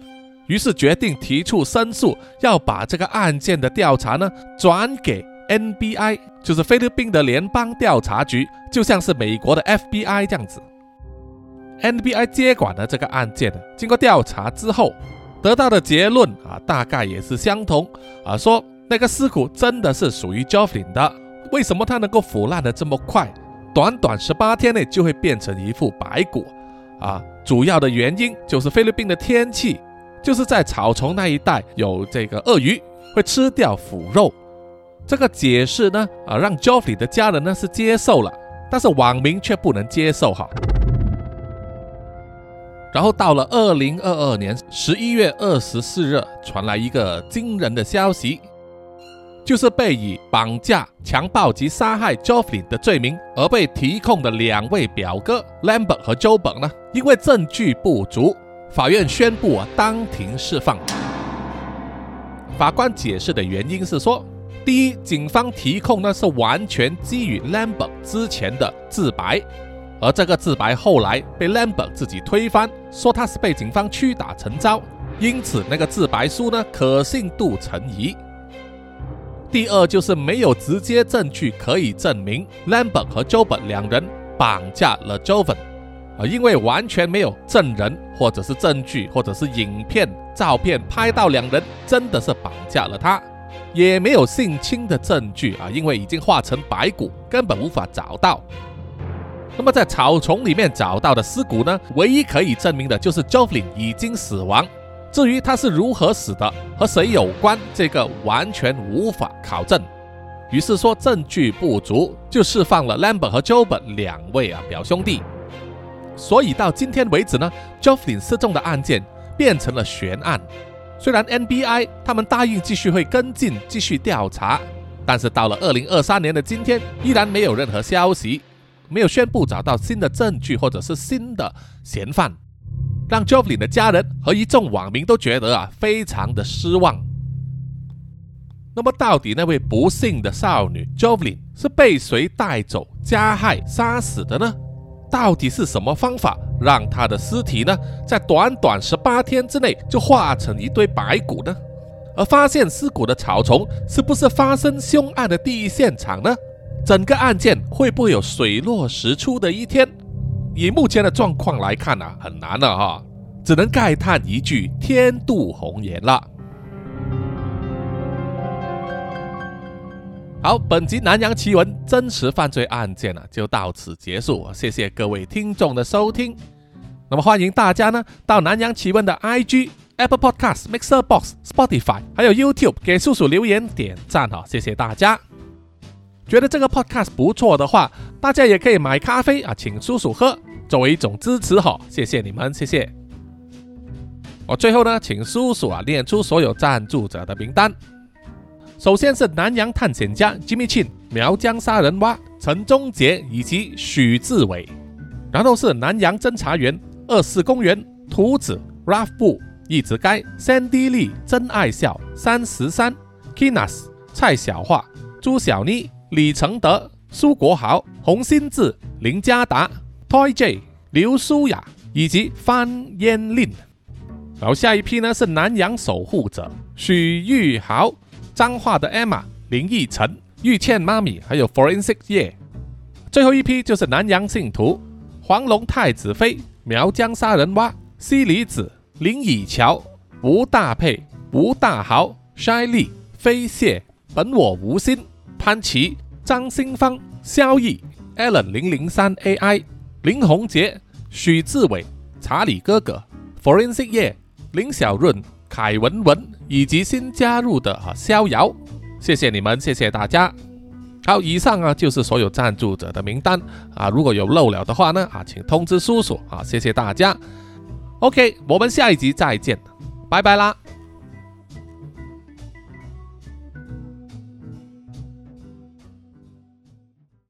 于是决定提出申诉，要把这个案件的调查呢转给 NBI，就是菲律宾的联邦调查局，就像是美国的 FBI 这样子。NBI 接管了这个案件经过调查之后得到的结论啊，大概也是相同啊，说那个尸骨真的是属于 Joffin 的。为什么它能够腐烂的这么快？短短十八天内就会变成一副白骨啊？主要的原因就是菲律宾的天气，就是在草丛那一带有这个鳄鱼会吃掉腐肉。这个解释呢啊，让 Joffin 的家人呢是接受了，但是网民却不能接受哈。然后到了二零二二年十一月二十四日，传来一个惊人的消息，就是被以绑架、强暴及杀害 Joffrey 的罪名而被提控的两位表哥 Lambert 和 Joe 本呢，因为证据不足，法院宣布啊当庭释放。法官解释的原因是说，第一，警方提控呢是完全基于 Lambert 之前的自白。而这个自白后来被 Lambert 自己推翻，说他是被警方屈打成招，因此那个自白书呢可信度存疑。第二就是没有直接证据可以证明 Lambert 和 Joven 两人绑架了 Joven，啊，因为完全没有证人或者是证据或者是影片、照片拍到两人真的是绑架了他，也没有性侵的证据啊，因为已经化成白骨，根本无法找到。那么在草丛里面找到的尸骨呢？唯一可以证明的就是 Joffrey 已经死亡。至于他是如何死的，和谁有关，这个完全无法考证。于是说证据不足，就释放了 Lambert 和 Joven 两位啊表兄弟。所以到今天为止呢，Joffrey 失踪的案件变成了悬案。虽然 NBI 他们答应继续会跟进、继续调查，但是到了二零二三年的今天，依然没有任何消息。没有宣布找到新的证据或者是新的嫌犯，让 Jovelyn 的家人和一众网民都觉得啊非常的失望。那么到底那位不幸的少女 Jovelyn 是被谁带走、加害、杀死的呢？到底是什么方法让她的尸体呢在短短十八天之内就化成一堆白骨呢？而发现尸骨的草丛是不是发生凶案的第一现场呢？整个案件会不会有水落石出的一天？以目前的状况来看啊，很难了哈，只能慨叹一句天妒红颜了。好，本集南洋奇闻真实犯罪案件呢，就到此结束。谢谢各位听众的收听。那么欢迎大家呢，到南洋奇闻的 IG、Apple Podcast、Mixer Box、Spotify，还有 YouTube 给叔叔留言点赞哈，谢谢大家。觉得这个 Podcast 不错的话，大家也可以买咖啡啊，请叔叔喝，作为一种支持哈，谢谢你们，谢谢。我最后呢，请叔叔啊念出所有赞助者的名单。首先是南洋探险家 Jimmy Chin、苗疆杀人蛙陈忠杰以及许志伟，然后是南洋侦查员二四公园图子 Ralph 布一直该 Sandy Lee 真爱笑三十三 Kinas 蔡小桦朱小妮李承德苏国豪洪新志林家达 Toy J 刘舒雅以及范嫣令。然后下一批呢是南洋守护者许玉豪。脏话的 Emma、林奕晨、玉倩妈咪，还有 Forensic 叶，最后一批就是南洋信徒黄龙太子妃、苗疆杀人蛙、西里子、林以乔、吴大佩、吴大豪、筛利、飞蟹、本我无心、潘琪、张新芳、萧毅、Allen 零零三 AI、林宏杰、许志伟、查理哥哥、Forensic 叶、林小润。凯文文以及新加入的哈逍遥，谢谢你们，谢谢大家。好，以上啊就是所有赞助者的名单啊，如果有漏了的话呢啊，请通知叔叔啊，谢谢大家。OK，我们下一集再见，拜拜啦。